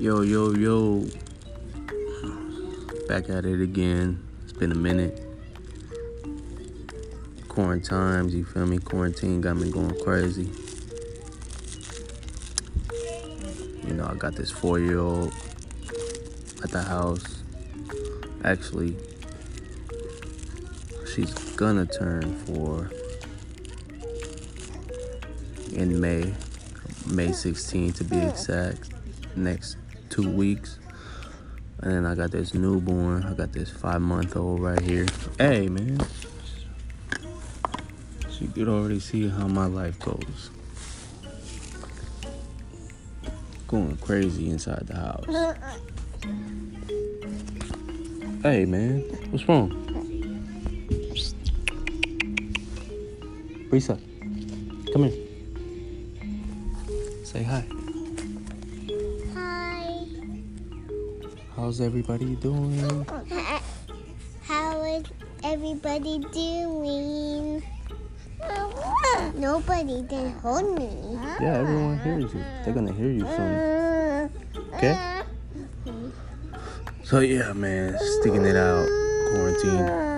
Yo, yo, yo. Back at it again. It's been a minute. Quarantines, you feel me? Quarantine got me going crazy. You know, I got this four year old at the house. Actually, she's gonna turn four in May, May 16 to be exact, next two weeks. And then I got this newborn, I got this five month old right here. Hey, man. So you could already see how my life goes. Going crazy inside the house. Hey, man. What's wrong? Risa, come here. Say hi. How's everybody doing? How is everybody doing? Nobody can hold me. Yeah, everyone hears you. They're gonna hear you soon. Okay? Uh, uh, so yeah, man, sticking it out, quarantine.